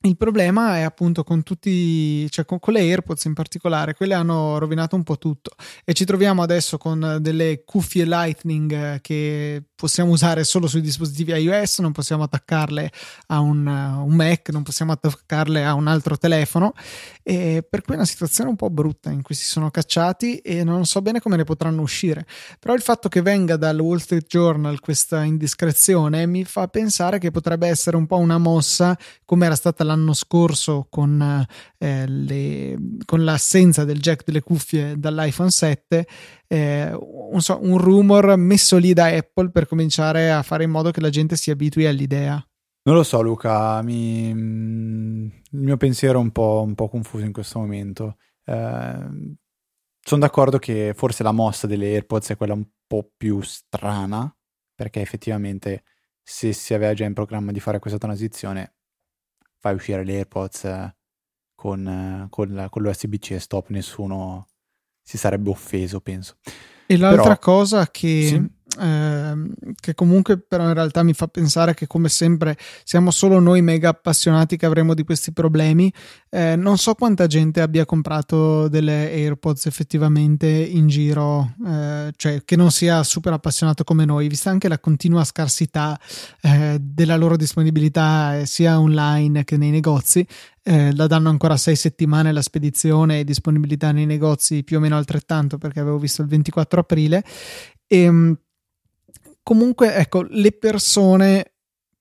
Il problema è appunto con tutti, cioè con, con, le AirPods in particolare, quelle hanno rovinato un po' tutto. E ci troviamo adesso con delle cuffie Lightning eh, che possiamo usare solo sui dispositivi iOS, non possiamo attaccarle a un, un Mac, non possiamo attaccarle a un altro telefono e per cui è una situazione un po' brutta in cui si sono cacciati e non so bene come ne potranno uscire. Però il fatto che venga dal Wall Street Journal questa indiscrezione mi fa pensare che potrebbe essere un po' una mossa come era stata la l'anno scorso con eh, le, con l'assenza del jack delle cuffie dall'iPhone 7, eh, un, so, un rumor messo lì da Apple per cominciare a fare in modo che la gente si abitui all'idea. Non lo so, Luca, mi... il mio pensiero è un po', un po confuso in questo momento. Eh, sono d'accordo che forse la mossa delle AirPods è quella un po' più strana, perché effettivamente se si aveva già in programma di fare questa transizione, fai uscire le AirPods eh, con, eh, con, con l'USB-C e stop, nessuno si sarebbe offeso, penso. E l'altra Però, cosa che sì? Ehm, che comunque però in realtà mi fa pensare che come sempre siamo solo noi mega appassionati che avremo di questi problemi. Eh, non so quanta gente abbia comprato delle AirPods effettivamente in giro, eh, cioè che non sia super appassionato come noi, vista anche la continua scarsità eh, della loro disponibilità eh, sia online che nei negozi. Eh, la danno ancora sei settimane la spedizione e disponibilità nei negozi più o meno altrettanto perché avevo visto il 24 aprile e ehm, comunque ecco le persone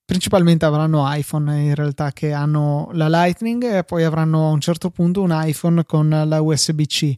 principalmente avranno iPhone in realtà che hanno la Lightning e poi avranno a un certo punto un iPhone con la USB-C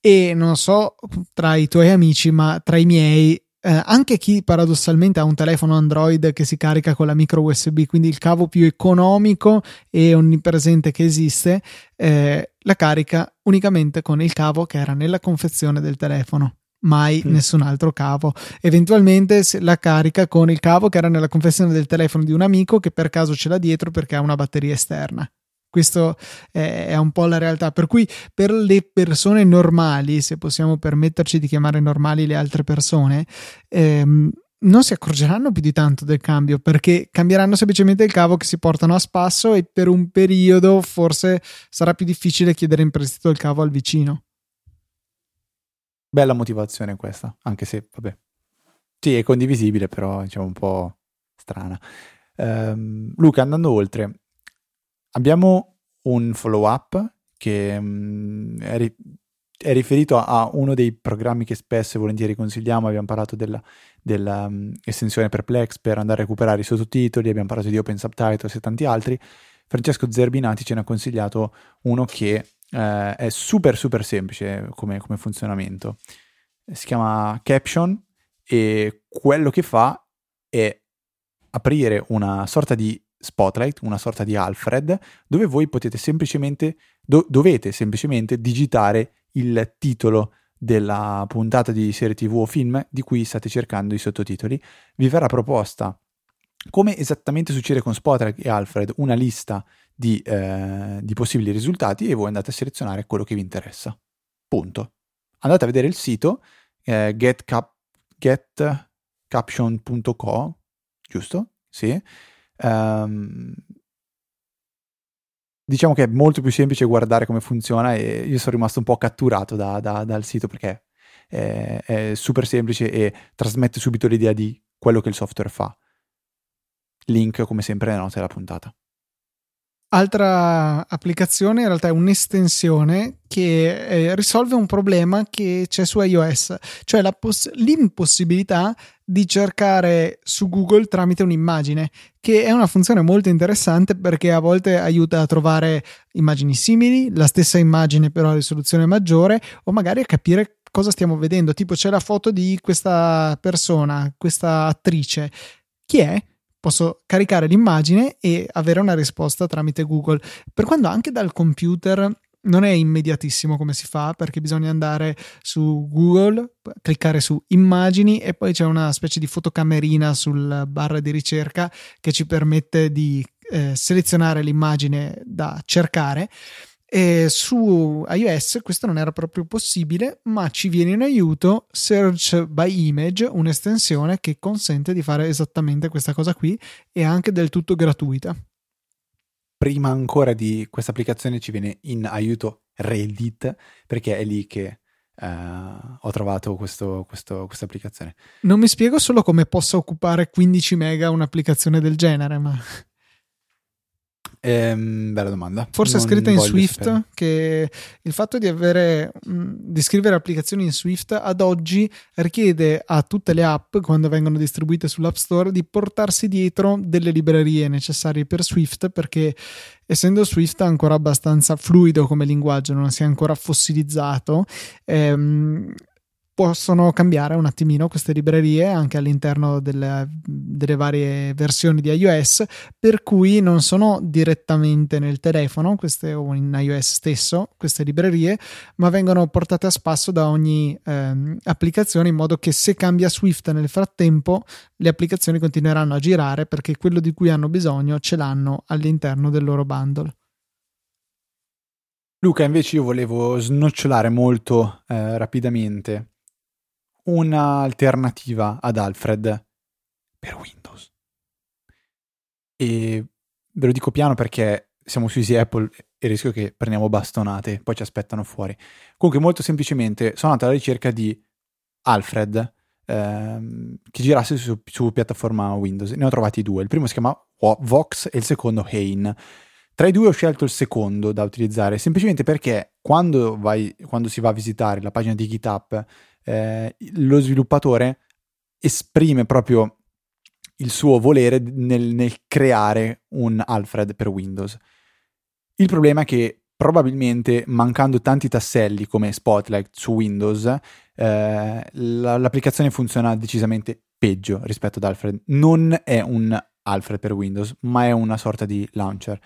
e non so tra i tuoi amici ma tra i miei eh, anche chi paradossalmente ha un telefono Android che si carica con la micro USB, quindi il cavo più economico e onnipresente che esiste, eh, la carica unicamente con il cavo che era nella confezione del telefono mai mm. nessun altro cavo. Eventualmente la carica con il cavo che era nella confessione del telefono di un amico che per caso ce l'ha dietro perché ha una batteria esterna. Questo è un po' la realtà. Per cui, per le persone normali, se possiamo permetterci di chiamare normali le altre persone, ehm, non si accorgeranno più di tanto del cambio perché cambieranno semplicemente il cavo che si portano a spasso e per un periodo forse sarà più difficile chiedere in prestito il cavo al vicino. Bella motivazione questa, anche se, vabbè. Sì, è condivisibile, però diciamo un po' strana. Um, Luca, andando oltre, abbiamo un follow up che um, è, ri- è, riferito a uno dei programmi che spesso e volentieri consigliamo. Abbiamo parlato dell'estensione um, Perplex per andare a recuperare i sottotitoli, abbiamo parlato di Open Subtitles e tanti altri. Francesco Zerbinati ce ne ha consigliato uno che eh, è super super semplice come, come, funzionamento. Si chiama Caption e quello che fa è aprire una sorta di Spotlight, una sorta di Alfred, dove voi potete semplicemente, do, dovete semplicemente digitare il titolo della puntata di serie tv o film di cui state cercando i sottotitoli. Vi verrà proposta, come esattamente succede con Spotlight e Alfred, una lista di, eh, di possibili risultati e voi andate a selezionare quello che vi interessa. Punto. Andate a vedere il sito eh, getcap, getcaption.co, giusto? Sì. Um, diciamo che è molto più semplice guardare come funziona e io sono rimasto un po' catturato da, da, dal sito perché è, è, super semplice e trasmette subito l'idea di quello che il software fa. Link come sempre nelle note della puntata. Altra applicazione in realtà è un'estensione che eh, risolve un problema che c'è su iOS, cioè poss- l'impossibilità di cercare su Google tramite un'immagine, che è una funzione molto interessante perché a volte aiuta a trovare immagini simili, la stessa immagine però a risoluzione maggiore o magari a capire cosa stiamo vedendo, tipo c'è la foto di questa persona, questa attrice. Chi è? Posso caricare l'immagine e avere una risposta tramite Google. Per quando anche dal computer non è immediatissimo come si fa perché bisogna andare su Google, cliccare su immagini e poi c'è una specie di fotocamerina sul barra di ricerca che ci permette di eh, selezionare l'immagine da cercare e su iOS questo non era proprio possibile, ma ci viene in aiuto Search by Image, un'estensione che consente di fare esattamente questa cosa qui e anche del tutto gratuita. Prima ancora di questa applicazione ci viene in aiuto Reddit, perché è lì che uh, ho trovato questo, questo, questa applicazione. Non mi spiego solo come possa occupare 15 mega un'applicazione del genere, ma Ehm, bella domanda. Forse è scritta in Swift, sapere. che il fatto di avere di scrivere applicazioni in Swift ad oggi richiede a tutte le app, quando vengono distribuite sull'App Store, di portarsi dietro delle librerie necessarie per Swift, perché essendo Swift ancora abbastanza fluido come linguaggio, non si è ancora fossilizzato, ehm, possono cambiare un attimino queste librerie anche all'interno delle, delle, varie versioni di iOS, per cui non sono direttamente nel telefono queste, o in iOS stesso queste librerie, ma vengono portate a spasso da ogni ehm, applicazione in modo che se cambia Swift nel frattempo le applicazioni continueranno a girare perché quello di cui hanno bisogno ce l'hanno all'interno del loro bundle. Luca, invece io volevo snocciolare molto eh, rapidamente un'alternativa ad Alfred per Windows. E ve lo dico piano perché siamo su Easy Apple e rischio che prendiamo bastonate, poi ci aspettano fuori. Comunque, molto semplicemente, sono andato alla ricerca di Alfred ehm, che girasse su, su, piattaforma Windows. Ne ho trovati due. Il primo si chiama Vox e il secondo Hain. Tra i due ho scelto il secondo da utilizzare, semplicemente perché quando, vai, quando si va a visitare la pagina di GitHub eh, lo sviluppatore esprime proprio il suo volere nel, nel, creare un Alfred per Windows. Il problema è che probabilmente mancando tanti tasselli come Spotlight su Windows, eh, la, l'applicazione funziona decisamente peggio rispetto ad Alfred. Non è un Alfred per Windows, ma è una sorta di launcher.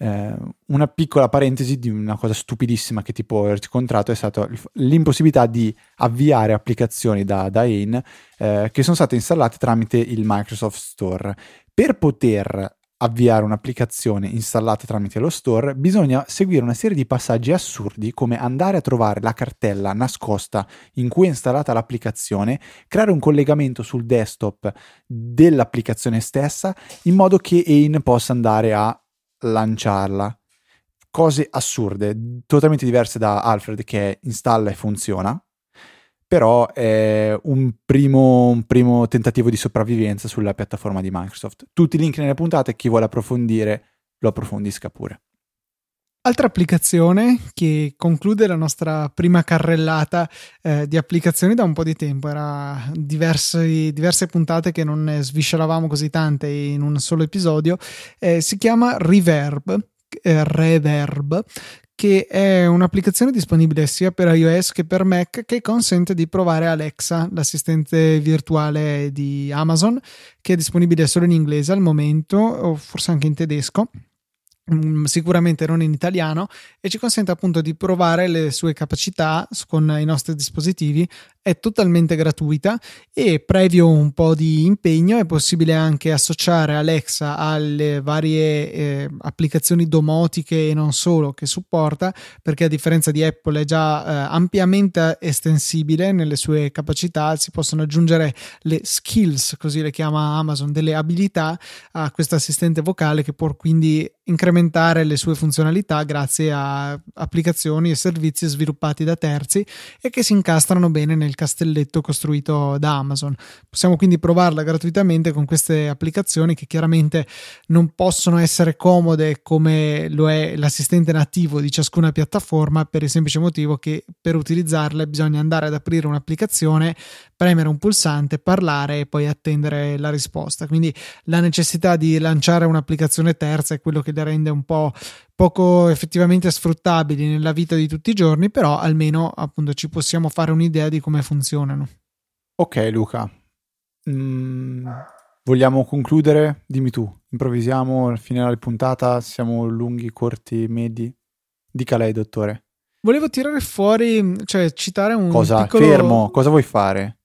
Eh, una piccola parentesi di una cosa stupidissima che tipo ho riscontrato è stata l'impossibilità di avviare applicazioni da, da AIN eh, che sono state installate tramite il Microsoft Store. Per poter avviare un'applicazione installata tramite lo store, bisogna seguire una serie di passaggi assurdi come andare a trovare la cartella nascosta in cui è installata l'applicazione, creare un collegamento sul desktop dell'applicazione stessa in modo che AIN possa andare a lanciarla. Cose assurde, totalmente diverse da Alfred che installa e funziona, però è un primo, un primo tentativo di sopravvivenza sulla piattaforma di Microsoft. Tutti i link nelle puntate, chi vuole approfondire lo approfondisca pure. Altra applicazione che conclude la nostra prima carrellata eh, di applicazioni da un po' di tempo, era diversi, diverse puntate che non svisceravamo così tante in un solo episodio, eh, si chiama Reverb, eh, Reverb, che è un'applicazione disponibile sia per iOS che per Mac che consente di provare Alexa, l'assistente virtuale di Amazon, che è disponibile solo in inglese al momento, o forse anche in tedesco sicuramente non in italiano e ci consente appunto di provare le sue capacità con i nostri dispositivi. È totalmente gratuita e previo un po' di impegno è possibile anche associare Alexa alle varie eh, applicazioni domotiche e non solo che supporta perché a differenza di Apple è già eh, ampiamente estensibile nelle sue capacità. Si possono aggiungere le skills così le chiama Amazon delle abilità a questo assistente vocale che può quindi incrementare le sue funzionalità grazie a applicazioni e servizi sviluppati da terzi e che si incastrano bene nel castelletto costruito da Amazon. Possiamo quindi provarla gratuitamente con queste applicazioni che chiaramente non possono essere comode come lo è l'assistente nativo di ciascuna piattaforma per il semplice motivo che per utilizzarle bisogna andare ad aprire un'applicazione, premere un pulsante, parlare e poi attendere la risposta. Quindi la necessità di lanciare un'applicazione terza è quello che le rende un po' poco effettivamente sfruttabili nella vita di tutti i giorni, però almeno appunto ci possiamo fare un'idea di come funzionano. Ok Luca, mm, vogliamo concludere? Dimmi tu, improvvisiamo, fine della puntata, siamo lunghi, corti, medi? Dica lei dottore. Volevo tirare fuori, cioè citare un cosa? piccolo... Fermo, cosa vuoi fare?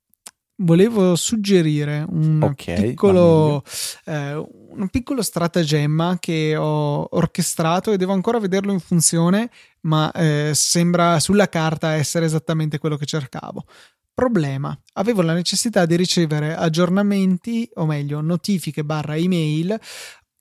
volevo suggerire un, okay, piccolo, eh, un piccolo stratagemma che ho orchestrato e devo ancora vederlo in funzione, ma eh, sembra sulla carta essere esattamente quello che cercavo. Problema, avevo la necessità di ricevere aggiornamenti, o meglio, notifiche barra email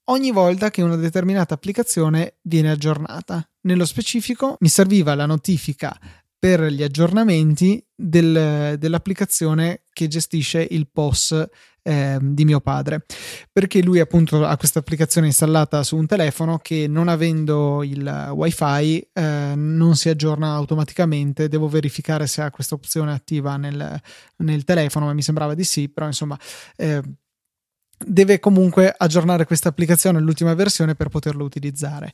ogni volta che una determinata applicazione viene aggiornata. Nello specifico mi serviva la notifica per gli aggiornamenti del, dell'applicazione che gestisce il POS eh, di mio padre. Perché lui appunto ha questa applicazione installata su un telefono che non avendo il wifi eh, non si aggiorna automaticamente. Devo verificare se ha questa opzione attiva nel, nel telefono ma mi sembrava di sì però insomma eh, deve comunque aggiornare questa applicazione all'ultima versione per poterlo utilizzare.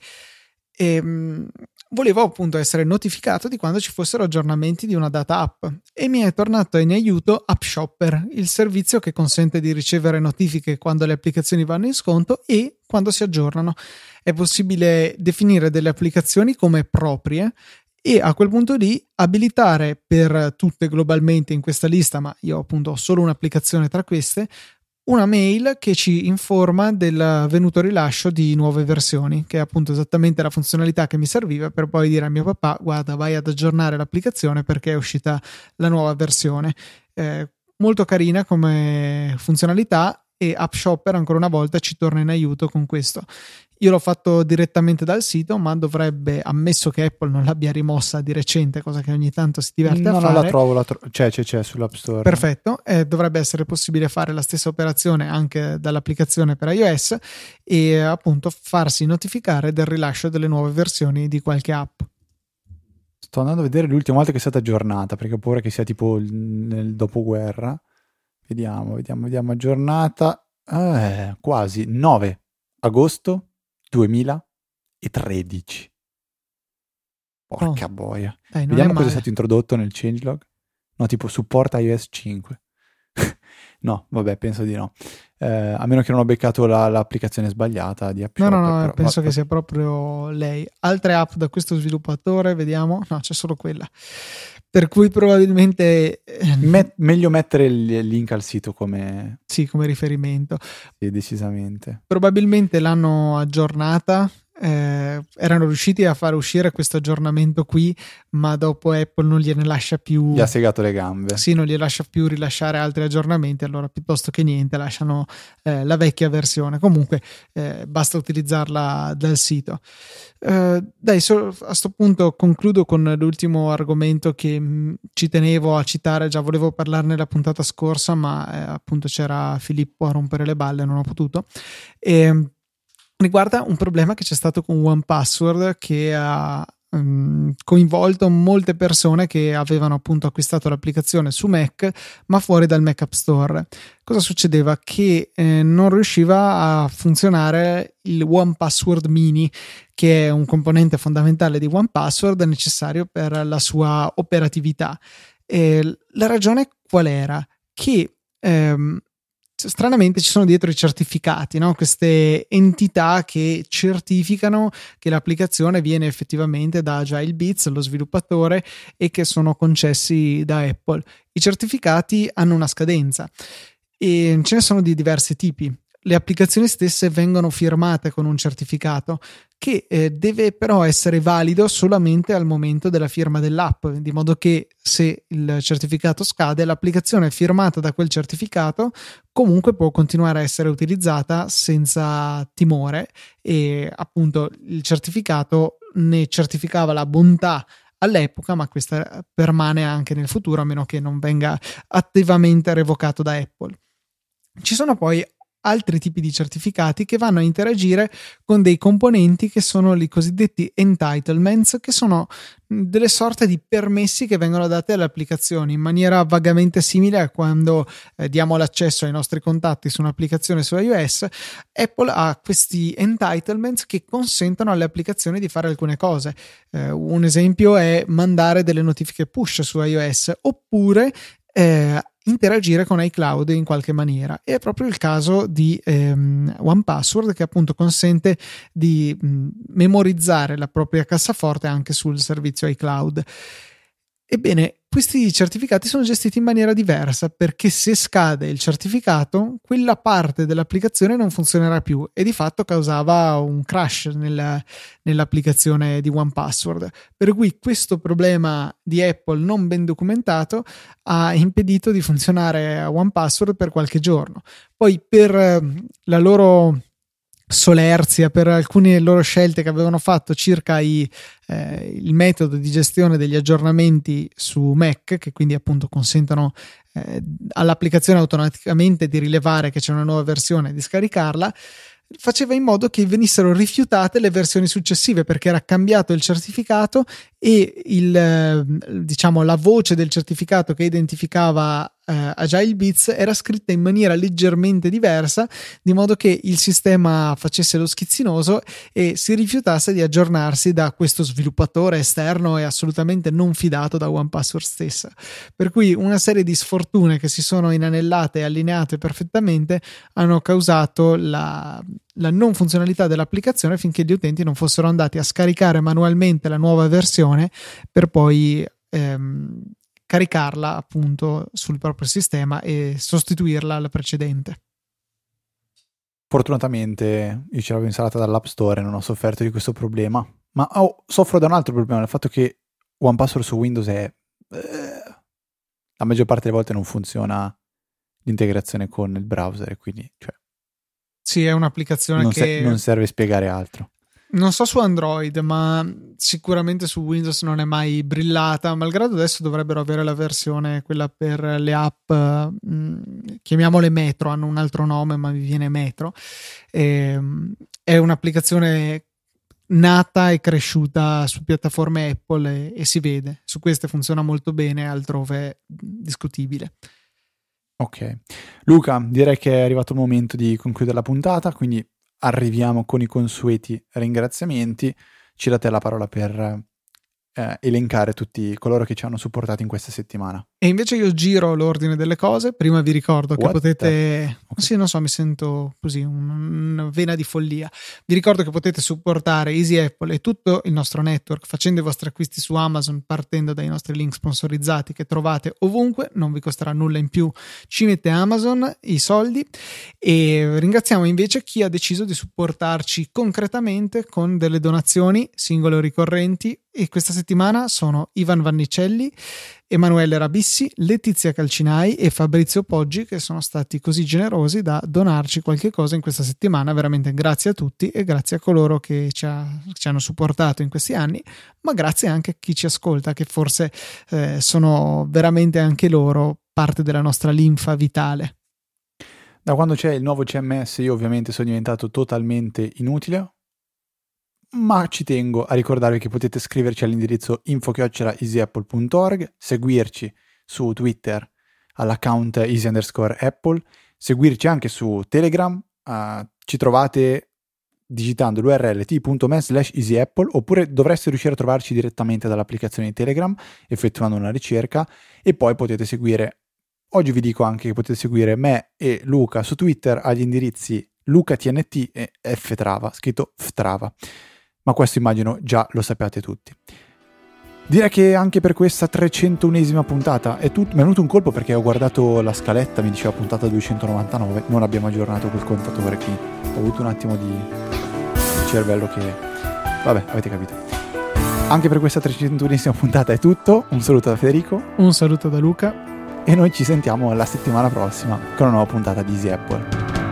E mh, volevo appunto essere notificato di quando ci fossero aggiornamenti di una data app e mi è tornato in aiuto App Shopper, il servizio che consente di ricevere notifiche quando le applicazioni vanno in sconto e quando si aggiornano. È possibile definire delle applicazioni come proprie e a quel punto lì abilitare per tutte globalmente in questa lista, ma io appunto ho solo un'applicazione tra queste, una mail che ci informa del venuto rilascio di nuove versioni, che è appunto esattamente la funzionalità che mi serviva per poi dire a mio papà: Guarda, vai ad aggiornare l'applicazione perché è uscita la nuova versione. Eh, molto carina come funzionalità e App Shopper ancora una volta ci torna in aiuto con questo. Io l'ho fatto direttamente dal sito, ma dovrebbe, ammesso che Apple non l'abbia rimossa di recente, cosa che ogni tanto si diverte no, a fare. No, la trovo, la tro- c'è, c'è, c'è sull'App Store. Perfetto, eh, dovrebbe essere possibile fare la stessa operazione anche dall'applicazione per iOS e appunto farsi notificare del rilascio delle nuove versioni di qualche app. Sto andando a vedere l'ultima volta che è stata aggiornata, perché ho paura che sia tipo nel dopoguerra. Vediamo, vediamo, vediamo. Aggiornata eh, quasi 9 agosto 2013. Porca oh. boia. Dai, Vediamo cosa è stato introdotto nel changelog. No, tipo supporta iOS 5. [laughs] no, vabbè, penso di no. Eh, a meno che non ho beccato la, l'applicazione sbagliata di App No, no, no, però, penso va, che sia proprio lei. Altre app da questo sviluppatore, vediamo. No, c'è solo quella. Per cui probabilmente... Eh, Met, meglio mettere il link al sito come... Sì, come riferimento. Sì, decisamente. Probabilmente l'hanno aggiornata eh, erano riusciti a fare uscire questo aggiornamento qui, ma dopo Apple non gliene lascia più. Gli ha segato le gambe. Sì, non gli lascia più rilasciare altri aggiornamenti. Allora, piuttosto che niente, lasciano eh, la vecchia versione. Comunque, eh, basta utilizzarla dal sito. Eh, dai, so, a questo punto concludo con l'ultimo argomento che mh, mm, ci tenevo a citare. Già volevo parlarne la puntata scorsa, ma eh, appunto c'era Filippo a rompere le balle, non ho potuto. E riguarda un problema che c'è stato con One Password che ha um, coinvolto molte persone che avevano appunto acquistato l'applicazione su Mac ma fuori dal Mac App Store. Cosa succedeva? Che eh, non riusciva a funzionare il One Password Mini che è un componente fondamentale di One Password necessario per la sua operatività. E la ragione qual era? Che ehm, stranamente ci sono dietro i certificati, no? queste entità che certificano che l'applicazione viene effettivamente da Agile Beats, lo sviluppatore, e che sono concessi da Apple. I certificati hanno una scadenza e ce ne sono di diversi tipi le applicazioni stesse vengono firmate con un certificato che eh, deve però essere valido solamente al momento della firma dell'app, di modo che se il certificato scade, l'applicazione firmata da quel certificato comunque può continuare a essere utilizzata senza timore e appunto il certificato ne certificava la bontà all'epoca, ma questa permane anche nel futuro a meno che non venga attivamente revocato da Apple. Ci sono poi altri tipi di certificati che vanno a interagire con dei componenti che sono i cosiddetti entitlements, che sono delle sorte di permessi che vengono date alle applicazioni in maniera vagamente simile a quando eh, diamo l'accesso ai nostri contatti su un'applicazione su iOS. Apple ha questi entitlements che consentono alle applicazioni di fare alcune cose. Eh, un esempio è mandare delle notifiche push su iOS oppure eh, interagire con iCloud in qualche maniera. E è proprio il caso di ehm, OnePassword che appunto consente di mh, memorizzare la propria cassaforte anche sul servizio iCloud. Ebbene, questi certificati sono gestiti in maniera diversa perché se scade il certificato, quella parte dell'applicazione non funzionerà più e di fatto causava un crash nel, nell'applicazione di OnePassword. Per cui questo problema di Apple non ben documentato ha impedito di funzionare a OnePassword per qualche giorno. Poi per la loro solerzia per alcune loro scelte che avevano fatto circa i, eh, il metodo di gestione degli aggiornamenti su Mac, che quindi appunto consentono eh, all'applicazione automaticamente di rilevare che c'è una nuova versione e di scaricarla faceva in modo che venissero rifiutate le versioni successive perché era cambiato il certificato e il, eh, diciamo, la voce del certificato che identificava eh, Agile Bits era scritta in maniera leggermente diversa, di modo che il sistema facesse lo schizzinoso e si rifiutasse di aggiornarsi da questo sviluppatore esterno e assolutamente non fidato da OnePassword stessa. Per cui una serie di sfortune che si sono inanellate e allineate perfettamente hanno causato la, la non funzionalità dell'applicazione finché gli utenti non fossero andati a scaricare manualmente la nuova versione per poi ehm, caricarla appunto sul proprio sistema e sostituirla alla precedente. Fortunatamente io ce l'avevo installata dall'App Store e non ho sofferto di questo problema, ma oh, soffro da un altro problema, il fatto che OnePassword su Windows è... Eh, la maggior parte delle volte non funziona l'integrazione con il browser, quindi... Cioè, sì, è un'applicazione non che... Se, non serve spiegare altro. Non so su Android, ma sicuramente su Windows non è mai brillata, malgrado adesso dovrebbero avere la versione, quella per le app, mm, chiamiamole Metro, hanno un altro nome, ma mi viene Metro. Ehm, è un'applicazione nata e cresciuta su piattaforme Apple e, e si vede. Su queste funziona molto bene, altrove è discutibile. Ok. Luca, direi che è arrivato il momento di concludere la puntata, quindi arriviamo con i consueti ringraziamenti. Ci date la parola per eh, elencare tutti coloro che ci hanno supportato in questa settimana. E invece io giro l'ordine delle cose. Prima vi ricordo What? che potete. Okay. Sì, non so, mi sento così, una vena di follia. Vi ricordo che potete supportare Easy Apple e tutto il nostro network facendo i vostri acquisti su Amazon partendo dai nostri link sponsorizzati che trovate ovunque. Non vi costerà nulla in più. Ci mette Amazon i soldi. E ringraziamo invece chi ha deciso di supportarci concretamente con delle donazioni singole o ricorrenti. E questa settimana sono Ivan Vannicelli. Emanuele Rabissi, Letizia Calcinai e Fabrizio Poggi che sono stati così generosi da donarci qualche cosa in questa settimana. Veramente grazie a tutti e grazie a coloro che ci, ha, ci hanno supportato in questi anni, ma grazie anche a chi ci ascolta, che forse eh, sono veramente anche loro parte della nostra linfa vitale. Da quando c'è il nuovo CMS io ovviamente sono diventato totalmente inutile, ma ci tengo a ricordarvi che potete scriverci all'indirizzo info-easyapple.org, seguirci su Twitter all'account easy underscore apple, seguirci anche su Telegram, uh, ci trovate digitando l'url t.me slash easyapple oppure dovreste riuscire a trovarci direttamente dall'applicazione di Telegram effettuando una ricerca e poi potete seguire, oggi vi dico anche che potete seguire me e Luca su Twitter agli indirizzi lucatnt e ftrava, scritto ftrava ma questo immagino già lo sappiate tutti. Direi che anche per questa 301esima puntata è tutto. Mi è venuto un colpo perché ho guardato la scaletta, mi diceva puntata 299, non abbiamo aggiornato quel contatore qui. Ho avuto un attimo di cervello che... Vabbè, avete capito. Anche per questa 301esima puntata è tutto. Un saluto da Federico. Un saluto da Luca. E noi ci sentiamo la settimana prossima con una nuova puntata di Easy Apple.